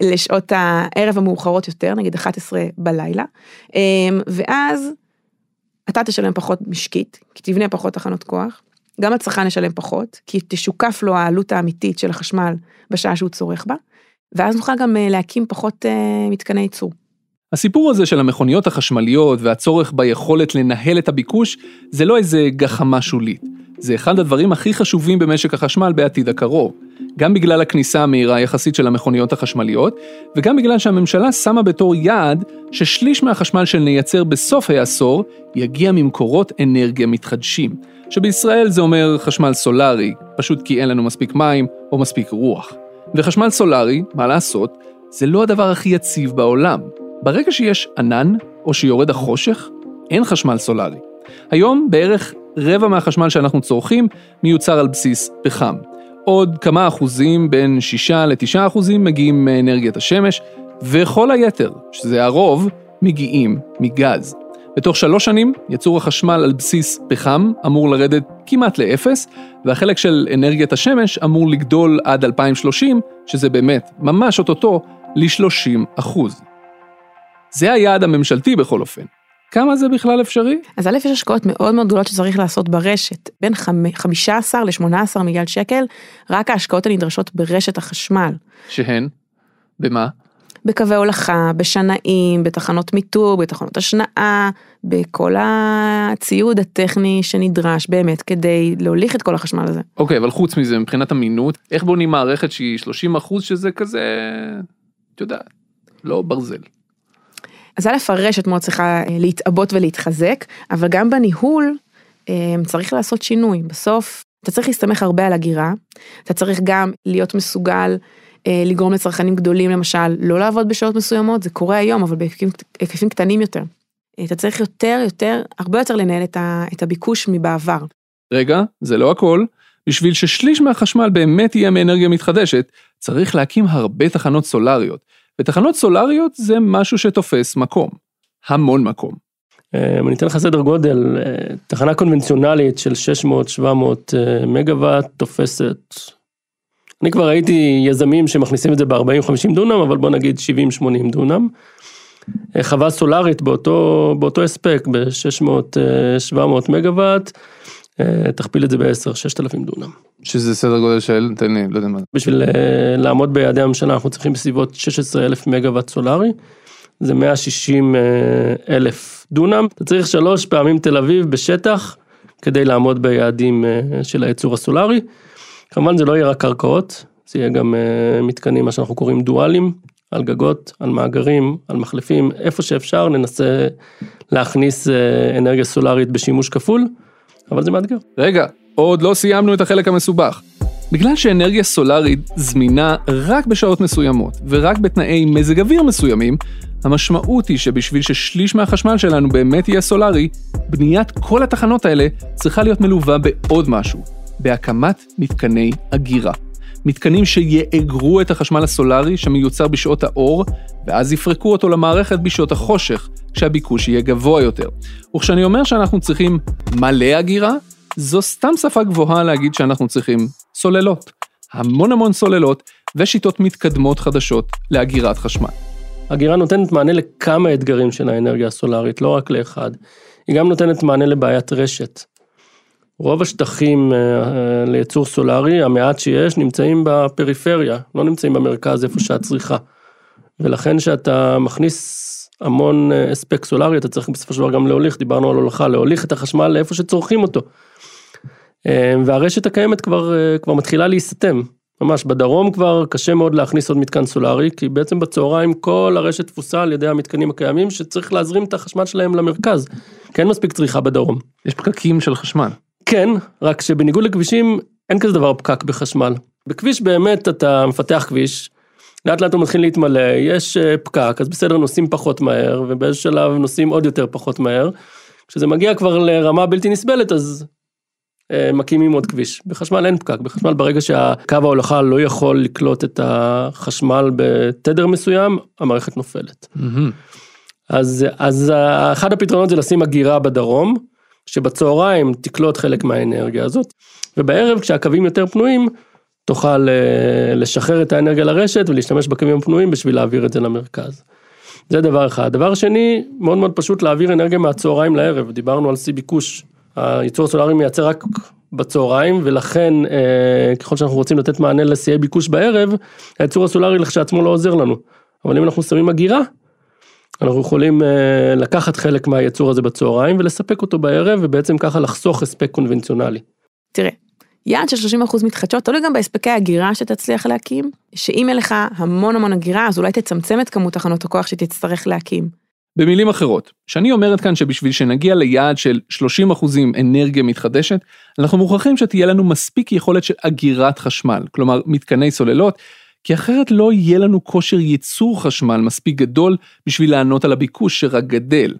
לשעות הערב המאוחרות יותר, נגיד 11 בלילה, ואז אתה תשלם פחות משקית, כי תבנה פחות תחנות כוח, גם הצרכן ישלם פחות, כי תשוקף לו העלות האמיתית של החשמל בשעה שהוא צורך בה, ואז נוכל גם אה, להקים פחות אה, מתקני ייצור. הסיפור הזה של המכוניות החשמליות והצורך ביכולת לנהל את הביקוש, זה לא איזה גחמה שולית. זה אחד הדברים הכי חשובים במשק החשמל בעתיד הקרוב. גם בגלל הכניסה המהירה יחסית של המכוניות החשמליות, וגם בגלל שהממשלה שמה בתור יעד ששליש מהחשמל שנייצר בסוף העשור יגיע ממקורות אנרגיה מתחדשים, שבישראל זה אומר חשמל סולארי, פשוט כי אין לנו מספיק מים או מספיק רוח. וחשמל סולארי, מה לעשות, זה לא הדבר הכי יציב בעולם. ברגע שיש ענן, או שיורד החושך, אין חשמל סולארי. היום בערך רבע מהחשמל שאנחנו צורכים מיוצר על בסיס פחם. עוד כמה אחוזים, בין 6 ל-9 אחוזים, מגיעים מאנרגיית השמש, וכל היתר, שזה הרוב, מגיעים מגז. בתוך שלוש שנים, ייצור החשמל על בסיס פחם אמור לרדת כמעט לאפס, והחלק של אנרגיית השמש אמור לגדול עד 2030, שזה באמת, ממש אוטוטו, ל-30 אחוז. זה היעד הממשלתי בכל אופן. כמה זה בכלל אפשרי? אז א', יש השקעות מאוד מאוד גדולות שצריך לעשות ברשת, בין 15 ל-18 מיליארד שקל, רק ההשקעות הנדרשות ברשת החשמל. שהן? במה? בקווי הולכה, בשנאים, בתחנות מיתוג, בתחנות השנאה, בכל הציוד הטכני שנדרש באמת כדי להוליך את כל החשמל הזה. אוקיי, אבל חוץ מזה, מבחינת אמינות, איך בונים מערכת שהיא 30 אחוז שזה כזה, אתה יודע, לא ברזל. אז א', הרשת מאוד צריכה אה, להתעבות ולהתחזק, אבל גם בניהול אה, צריך לעשות שינוי. בסוף, אתה צריך להסתמך הרבה על הגירה, אתה צריך גם להיות מסוגל אה, לגרום לצרכנים גדולים למשל לא לעבוד בשעות מסוימות, זה קורה היום, אבל בהיקפים קטנים יותר. אתה צריך יותר, יותר, הרבה יותר לנהל את הביקוש מבעבר. רגע, זה לא הכל. בשביל ששליש מהחשמל באמת יהיה מאנרגיה מתחדשת, צריך להקים הרבה תחנות סולריות. ותחנות סולריות זה משהו שתופס מקום. המון מקום. אה, אני אתן לך סדר גודל, אה, תחנה קונבנציונלית של 600-700 אה, מגוואט תופסת, אני כבר ראיתי יזמים שמכניסים את זה ב-40-50 דונם, אבל בוא נגיד 70-80 דונם. חווה סולארית באותו, באותו הספק, ב-600-700 מגוואט, תכפיל את זה ב-10-6,000 דונם. שזה סדר גודל של, תן לי, לא יודע מה. בשביל uh, לעמוד ביעדי הממשלה אנחנו צריכים בסביבות 16 אלף מגוואט סולארי, זה 160 uh, אלף דונם, אתה צריך שלוש פעמים תל אביב בשטח כדי לעמוד ביעדים של הייצור הסולארי. כמובן זה לא יהיה רק קרקעות, זה יהיה גם מתקנים, מה שאנחנו קוראים דואלים, על גגות, על מאגרים, על מחלפים, איפה שאפשר ננסה להכניס אנרגיה סולארית בשימוש כפול, אבל זה מאתגר. רגע, עוד לא סיימנו את החלק המסובך. בגלל שאנרגיה סולארית זמינה רק בשעות מסוימות ורק בתנאי מזג אוויר מסוימים, המשמעות היא שבשביל ששליש מהחשמל שלנו באמת יהיה סולארי, בניית כל התחנות האלה צריכה להיות מלווה בעוד משהו, בהקמת מתקני אגירה. מתקנים שיאגרו את החשמל הסולארי שמיוצר בשעות האור, ואז יפרקו אותו למערכת בשעות החושך, כשהביקוש יהיה גבוה יותר. וכשאני אומר שאנחנו צריכים מלא אגירה, זו סתם שפה גבוהה להגיד שאנחנו צריכים סוללות. המון המון סוללות ושיטות מתקדמות חדשות לאגירת חשמל. אגירה נותנת מענה לכמה אתגרים של האנרגיה הסולארית, לא רק לאחד. היא גם נותנת מענה לבעיית רשת. רוב השטחים אה, אה, לייצור סולארי, המעט שיש, נמצאים בפריפריה, לא נמצאים במרכז איפה שאת צריכה. ולכן כשאתה מכניס המון אה, הספק סולארי, אתה צריך בסופו של דבר גם להוליך, דיברנו על הולכה, להוליך את החשמל לאיפה שצורכים אותו. והרשת הקיימת כבר, אה, כבר מתחילה להיסתם. ממש בדרום כבר קשה מאוד להכניס עוד מתקן סולארי, כי בעצם בצהריים כל הרשת תפוסה על ידי המתקנים הקיימים שצריך להזרים את החשמל שלהם למרכז. כי אין מספיק צריכה בדרום. יש פקקים של חשמל. כן, רק שבניגוד לכבישים אין כזה דבר פקק בחשמל. בכביש באמת אתה מפתח כביש, לאט לאט הוא מתחיל להתמלא, יש אה, פקק, אז בסדר נוסעים פחות מהר, ובאיזה שלב נוסעים עוד יותר פחות מהר. כשזה מגיע כבר לרמה בלתי נסבלת אז אה, מקימים עוד כביש. בחשמל אין פקק, בחשמל ברגע שהקו ההולכה לא יכול לקלוט את החשמל בתדר מסוים, המערכת נופלת. אז, אז אחד הפתרונות זה לשים אגירה בדרום, שבצהריים תקלוט חלק מהאנרגיה הזאת, ובערב כשהקווים יותר פנויים, תוכל אה, לשחרר את האנרגיה לרשת ולהשתמש בקווים הפנויים בשביל להעביר את זה למרכז. זה דבר אחד. דבר שני, מאוד מאוד פשוט להעביר אנרגיה מהצהריים לערב, דיברנו על שיא ביקוש הייצור הסולארי מייצר רק בצהריים, ולכן אה, ככל שאנחנו רוצים לתת מענה לשיאי ביקוש בערב, הייצור הסולארי לכשעצמו לא עוזר לנו. אבל אם אנחנו שמים אגירה, אנחנו יכולים אה, לקחת חלק מהייצור הזה בצהריים ולספק אותו בערב, ובעצם ככה לחסוך הספק קונבנציונלי. תראה, יעד של 30% מתחדשות, תלוי גם בהספקי הגירה שתצליח להקים, שאם אין לך המון המון הגירה, אז אולי תצמצם את כמות תחנות הכוח שתצטרך להקים. במילים אחרות, שאני אומרת כאן שבשביל שנגיע ליעד של 30% אנרגיה מתחדשת, אנחנו מוכרחים שתהיה לנו מספיק יכולת של אגירת חשמל, כלומר מתקני סוללות, כי אחרת לא יהיה לנו כושר ייצור חשמל מספיק גדול בשביל לענות על הביקוש שרק גדל.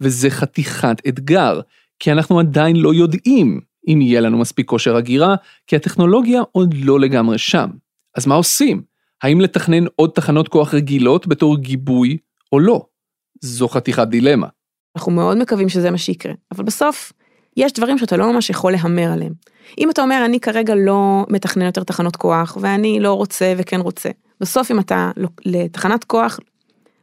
וזה חתיכת אתגר, כי אנחנו עדיין לא יודעים אם יהיה לנו מספיק כושר אגירה, כי הטכנולוגיה עוד לא לגמרי שם. אז מה עושים? האם לתכנן עוד תחנות כוח רגילות בתור גיבוי או לא? זו חתיכת דילמה. אנחנו מאוד מקווים שזה מה שיקרה, אבל בסוף יש דברים שאתה לא ממש יכול להמר עליהם. אם אתה אומר, אני כרגע לא מתכנן יותר תחנות כוח, ואני לא רוצה וכן רוצה, בסוף אם אתה לתחנת כוח,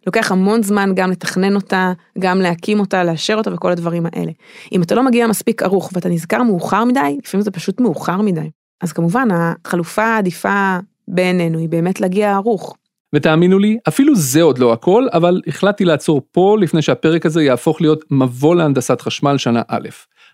לוקח המון זמן גם לתכנן אותה, גם להקים אותה, לאשר אותה וכל הדברים האלה. אם אתה לא מגיע מספיק ערוך ואתה נזכר מאוחר מדי, לפעמים זה פשוט מאוחר מדי. אז כמובן, החלופה העדיפה בעינינו היא באמת להגיע ערוך. ותאמינו לי, אפילו זה עוד לא הכל, אבל החלטתי לעצור פה לפני שהפרק הזה יהפוך להיות מבוא להנדסת חשמל שנה א'.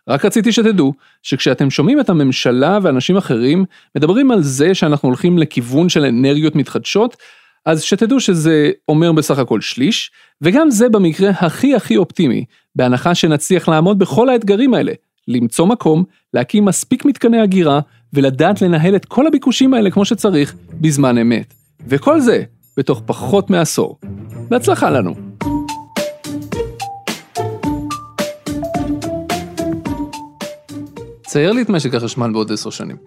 רק רציתי שתדעו שכשאתם שומעים את הממשלה ואנשים אחרים מדברים על זה שאנחנו הולכים לכיוון של אנרגיות מתחדשות, אז שתדעו שזה אומר בסך הכל שליש, וגם זה במקרה הכי הכי אופטימי, בהנחה שנצליח לעמוד בכל האתגרים האלה, למצוא מקום, להקים מספיק מתקני הגירה, ולדעת לנהל את כל הביקושים האלה כמו שצריך, בזמן אמת. וכל זה, בתוך פחות מעשור. בהצלחה לנו. צייר לי את משק החשמל בעוד עשר שנים.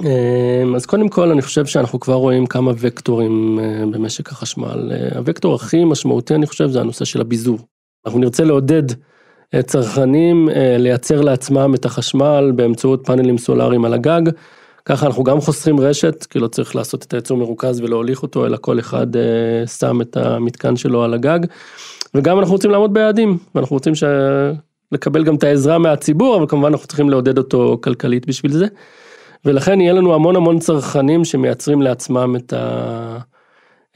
אמ, אז קודם כל אני חושב שאנחנו כבר רואים כמה וקטורים אה, במשק החשמל. אה, הוקטור הכי משמעותי אני חושב זה הנושא של הביזור. אנחנו נרצה לעודד אה, צרכנים לייצר לעצמם את החשמל באמצעות פאנלים סולאריים על הגג. ככה אנחנו גם חוסכים רשת, כי לא צריך לעשות את הייצור מרוכז ולהוליך אותו, אלא כל אחד שם את המתקן שלו על הגג. וגם אנחנו רוצים לעמוד ביעדים, ואנחנו רוצים ש... לקבל גם את העזרה מהציבור, אבל כמובן אנחנו צריכים לעודד אותו כלכלית בשביל זה. ולכן יהיה לנו המון המון צרכנים שמייצרים לעצמם את, ה...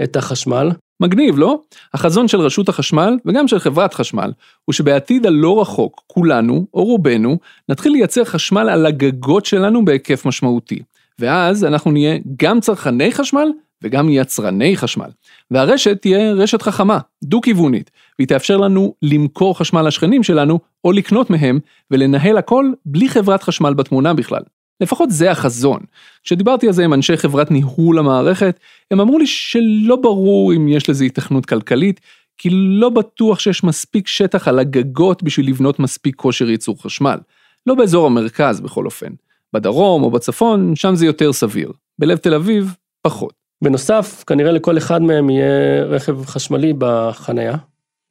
את החשמל. מגניב, לא? החזון של רשות החשמל, וגם של חברת חשמל, הוא שבעתיד הלא רחוק, כולנו, או רובנו, נתחיל לייצר חשמל על הגגות שלנו בהיקף משמעותי. ואז אנחנו נהיה גם צרכני חשמל וגם יצרני חשמל. והרשת תהיה רשת חכמה, דו-כיוונית, והיא תאפשר לנו למכור חשמל לשכנים שלנו, או לקנות מהם, ולנהל הכל בלי חברת חשמל בתמונה בכלל. לפחות זה החזון. כשדיברתי על זה עם אנשי חברת ניהול המערכת, הם אמרו לי שלא ברור אם יש לזה התכנות כלכלית, כי לא בטוח שיש מספיק שטח על הגגות בשביל לבנות מספיק כושר ייצור חשמל. לא באזור המרכז בכל אופן. בדרום או בצפון, שם זה יותר סביר. בלב תל אביב, פחות. בנוסף, כנראה לכל אחד מהם יהיה רכב חשמלי בחנייה.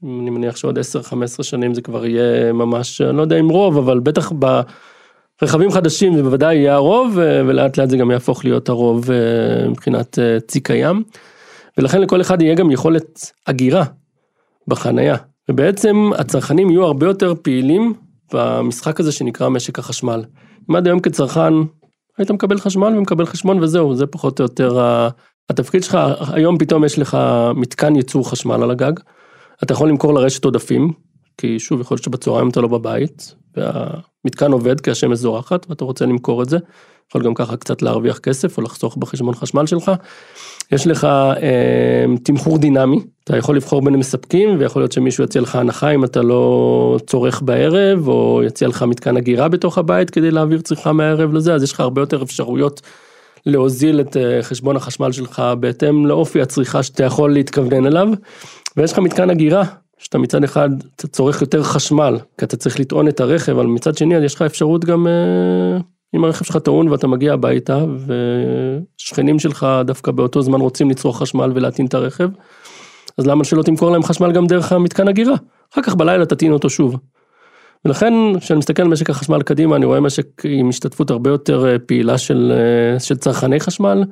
אני מניח שעוד 10-15 שנים זה כבר יהיה ממש, אני לא יודע אם רוב, אבל בטח ב... רכבים חדשים זה בוודאי יהיה הרוב ולאט לאט זה גם יהפוך להיות הרוב אה, מבחינת אה, צי קיים. ולכן לכל אחד יהיה גם יכולת אגירה בחנייה. ובעצם הצרכנים יהיו הרבה יותר פעילים במשחק הזה שנקרא משק החשמל. אם עד היום כצרכן היית מקבל חשמל ומקבל חשבון וזהו, זה פחות או יותר התפקיד שלך, היום פתאום יש לך מתקן ייצור חשמל על הגג, אתה יכול למכור לרשת עודפים, כי שוב יכול להיות שבצהריים אתה לא בבית, והמתקן עובד כי השמש זורחת ואתה רוצה למכור את זה, יכול גם ככה קצת להרוויח כסף או לחסוך בחשבון חשמל שלך. יש לך אה, תמחור דינמי, אתה יכול לבחור בין מספקים ויכול להיות שמישהו יציע לך הנחה אם אתה לא צורך בערב, או יציע לך מתקן הגירה בתוך הבית כדי להעביר צריכה מהערב לזה, אז יש לך הרבה יותר אפשרויות להוזיל את אה, חשבון החשמל שלך בהתאם לאופי הצריכה שאתה יכול להתכוונן אליו, ויש לך מתקן הגירה שאתה מצד אחד אתה צורך יותר חשמל, כי אתה צריך לטעון את הרכב, אבל מצד שני יש לך אפשרות גם, אה, אם הרכב שלך טעון ואתה מגיע הביתה, ושכנים שלך דווקא באותו זמן רוצים לצרוך חשמל ולהטעין את הרכב, אז למה שלא תמכור להם חשמל גם דרך המתקן הגירה? אחר כך בלילה תטעין אותו שוב. ולכן כשאני מסתכל על משק החשמל קדימה, אני רואה משק עם השתתפות הרבה יותר אה, פעילה של, אה, של צרכני חשמל,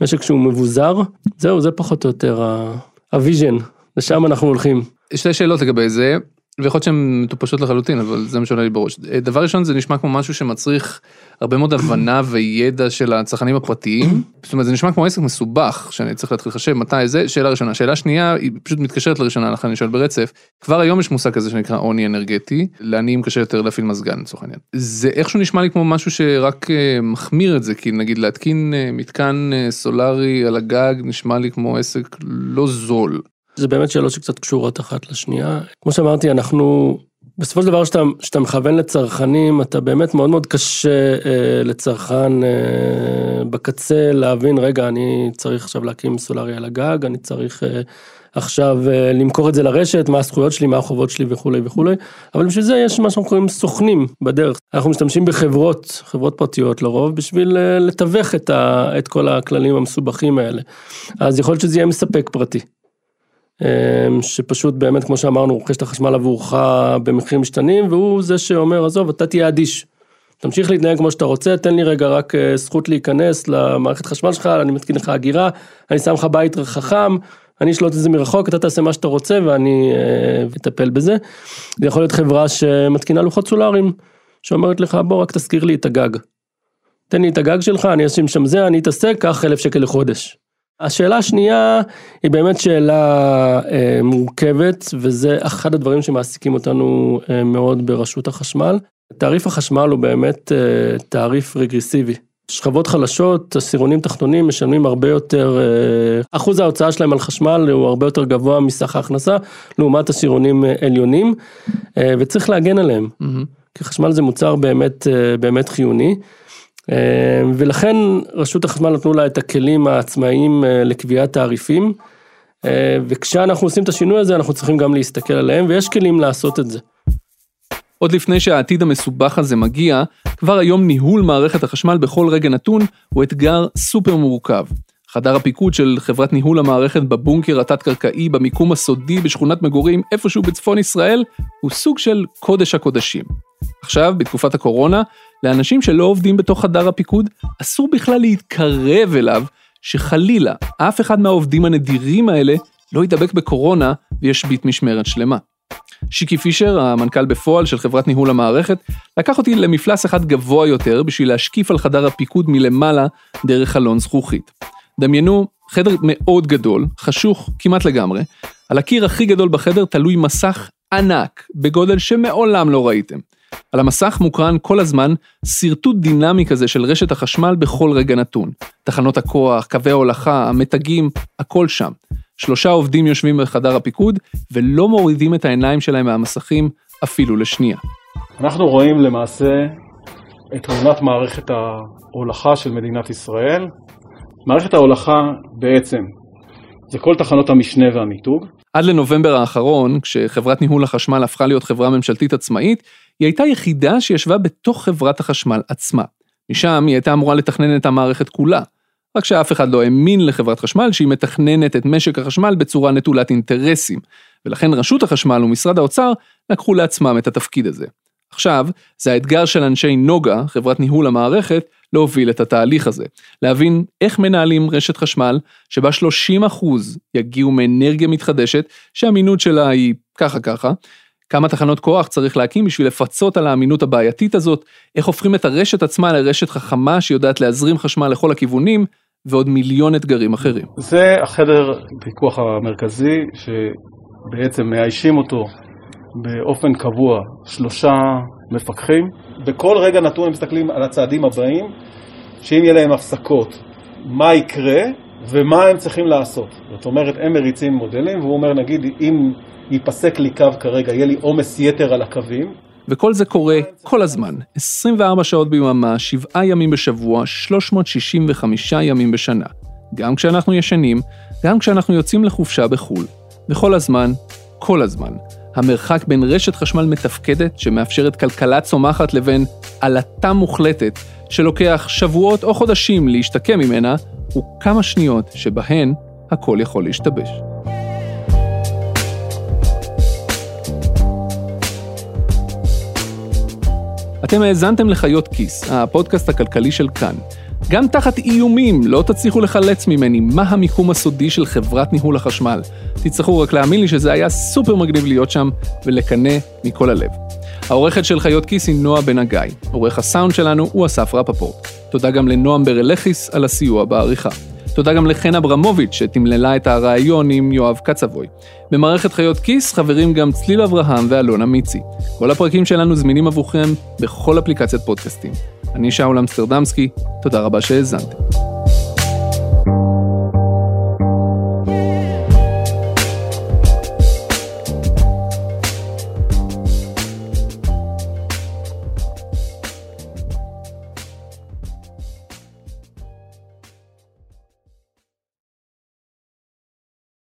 משק שהוא מבוזר, זהו, זה פחות או יותר ה vision, לשם אנחנו הולכים. שתי שאלות לגבי זה. ויכול להיות שהן מטופשות לחלוטין, אבל זה מה שעולה לי בראש. דבר ראשון, זה נשמע כמו משהו שמצריך הרבה מאוד הבנה וידע של הצרכנים הפרטיים. זאת אומרת, זה נשמע כמו עסק מסובך, שאני צריך להתחיל לחשב מתי זה, שאלה ראשונה. שאלה שנייה, היא פשוט מתקשרת לראשונה, לכן אני שואל ברצף. כבר היום יש מושג כזה שנקרא עוני אנרגטי, לעניים קשה יותר להפעיל מזגן לצורך העניין. זה איכשהו נשמע לי כמו משהו שרק אה, מחמיר את זה, כי נגיד להתקין אה, מתקן אה, סולארי על הגג נשמע לי כמו עסק לא זול. זה באמת שאלות שקצת קשורות אחת לשנייה. כמו שאמרתי, אנחנו, בסופו של דבר כשאתה מכוון לצרכנים, אתה באמת מאוד מאוד קשה אה, לצרכן אה, בקצה להבין, רגע, אני צריך עכשיו להקים סולארי על הגג, אני צריך אה, עכשיו אה, למכור את זה לרשת, מה הזכויות שלי, מה החובות שלי וכולי וכולי, אבל בשביל זה יש מה שאנחנו קוראים סוכנים בדרך. אנחנו משתמשים בחברות, חברות פרטיות לרוב, בשביל אה, לתווך את, ה, את כל הכללים המסובכים האלה. אז יכול להיות שזה יהיה מספק פרטי. אמ, שפשוט באמת, כמו שאמרנו, רוכש את החשמל עבורך במחירים משתנים, והוא זה שאומר, עזוב, אתה תהיה אדיש. תמשיך להתנהג כמו שאתה רוצה, תן לי רגע רק אה, זכות להיכנס למערכת חשמל שלך, אני מתקין לך אגירה, אני שם לך בית חכם, אני אשלוט את זה מרחוק, אתה תעשה מה שאתה רוצה ואני אה, אטפל בזה. זה יכול להיות חברה שמתקינה לוחות סולאריים, שאומרת לך, בוא רק תזכיר לי את הגג. תן לי את הגג שלך, אני אשים שם זה, אני אתעסק, קח אלף שקל לחודש. השאלה השנייה היא באמת שאלה אה, מורכבת, וזה אחד הדברים שמעסיקים אותנו אה, מאוד ברשות החשמל. תעריף החשמל הוא באמת אה, תעריף רגרסיבי. שכבות חלשות, עשירונים תחתונים משלמים הרבה יותר, אחוז ההוצאה שלהם על חשמל הוא הרבה יותר גבוה מסך ההכנסה, לעומת עשירונים עליונים, וצריך להגן עליהם. Mm-hmm. כי חשמל זה מוצר באמת, באמת חיוני. אה, ולכן רשות החשמל נתנו לה את הכלים העצמאיים אה, לקביעת תעריפים, אה, וכשאנחנו עושים את השינוי הזה אנחנו צריכים גם להסתכל עליהם, ויש כלים לעשות את זה. עוד לפני שהעתיד המסובך הזה מגיע, כבר היום ניהול מערכת החשמל בכל רגע נתון הוא אתגר סופר מורכב. חדר הפיקוד של חברת ניהול המערכת בבונקר התת-קרקעי במיקום הסודי בשכונת מגורים איפשהו בצפון ישראל, הוא סוג של קודש הקודשים. עכשיו, בתקופת הקורונה, לאנשים שלא עובדים בתוך חדר הפיקוד, אסור בכלל להתקרב אליו, שחלילה, אף אחד מהעובדים הנדירים האלה לא ידבק בקורונה וישבית משמרת שלמה. שיקי פישר, המנכ"ל בפועל של חברת ניהול המערכת, לקח אותי למפלס אחד גבוה יותר בשביל להשקיף על חדר הפיקוד מלמעלה דרך חלון זכוכית. דמיינו חדר מאוד גדול, חשוך כמעט לגמרי, על הקיר הכי גדול בחדר תלוי מסך ענק, בגודל שמעולם לא ראיתם. על המסך מוקרן כל הזמן שרטוט דינמי כזה של רשת החשמל בכל רגע נתון. תחנות הכוח, קווי ההולכה, המתגים, הכל שם. שלושה עובדים יושבים בחדר הפיקוד ולא מורידים את העיניים שלהם מהמסכים אפילו לשנייה. אנחנו רואים למעשה את תמונת מערכת ההולכה של מדינת ישראל. מערכת ההולכה בעצם זה כל תחנות המשנה והמיתוג. עד לנובמבר האחרון, כשחברת ניהול החשמל הפכה להיות חברה ממשלתית עצמאית, היא הייתה יחידה שישבה בתוך חברת החשמל עצמה. משם היא הייתה אמורה לתכנן את המערכת כולה. רק שאף אחד לא האמין לחברת חשמל שהיא מתכננת את משק החשמל בצורה נטולת אינטרסים, ולכן רשות החשמל ומשרד האוצר לקחו לעצמם את התפקיד הזה. עכשיו, זה האתגר של אנשי נוגה, חברת ניהול המערכת, להוביל את התהליך הזה. להבין איך מנהלים רשת חשמל שבה 30% יגיעו מאנרגיה מתחדשת, שהאמינות שלה היא ככה ככה, כמה תחנות כוח צריך להקים בשביל לפצות על האמינות הבעייתית הזאת, איך הופכים את הרשת עצמה לרשת חכמה שיודעת להזרים חשמל לכל הכיוונים, ועוד מיליון אתגרים אחרים. זה החדר פיקוח המרכזי, שבעצם מאיישים אותו באופן קבוע שלושה מפקחים. בכל רגע נתון הם מסתכלים על הצעדים הבאים, שאם יהיה להם הפסקות, מה יקרה ומה הם צריכים לעשות. זאת אומרת, הם מריצים מודלים, והוא אומר, נגיד, אם ייפסק לי קו כרגע, יהיה לי עומס יתר על הקווים. וכל זה קורה כל הזמן, 24 שעות ביממה, 7 ימים בשבוע, 365 ימים בשנה. גם כשאנחנו ישנים, גם כשאנחנו יוצאים לחופשה בחו"ל. וכל הזמן, כל הזמן. המרחק בין רשת חשמל מתפקדת שמאפשרת כלכלה צומחת לבין עלטה מוחלטת שלוקח שבועות או חודשים להשתקם ממנה, הוא כמה שניות שבהן הכל יכול להשתבש. אתם האזנתם לחיות כיס, הפודקאסט הכלכלי של כאן. גם תחת איומים לא תצליחו לחלץ ממני מה המיקום הסודי של חברת ניהול החשמל. תצטרכו רק להאמין לי שזה היה סופר מגניב להיות שם ולקנא מכל הלב. העורכת של חיות כיס היא נועה בן הגיא, עורך הסאונד שלנו הוא אסף רפפורט. תודה גם לנועם ברלכיס על הסיוע בעריכה. תודה גם לחן אברמוביץ' שתמללה את הרעיון עם יואב קצבוי. במערכת חיות כיס חברים גם צליל אברהם ואלונה מיצי. כל הפרקים שלנו זמינים עבורכם בכל אפליקציית פודקאסטים. אני שאול אמסטרדמסקי, תודה רבה שהאזנתם.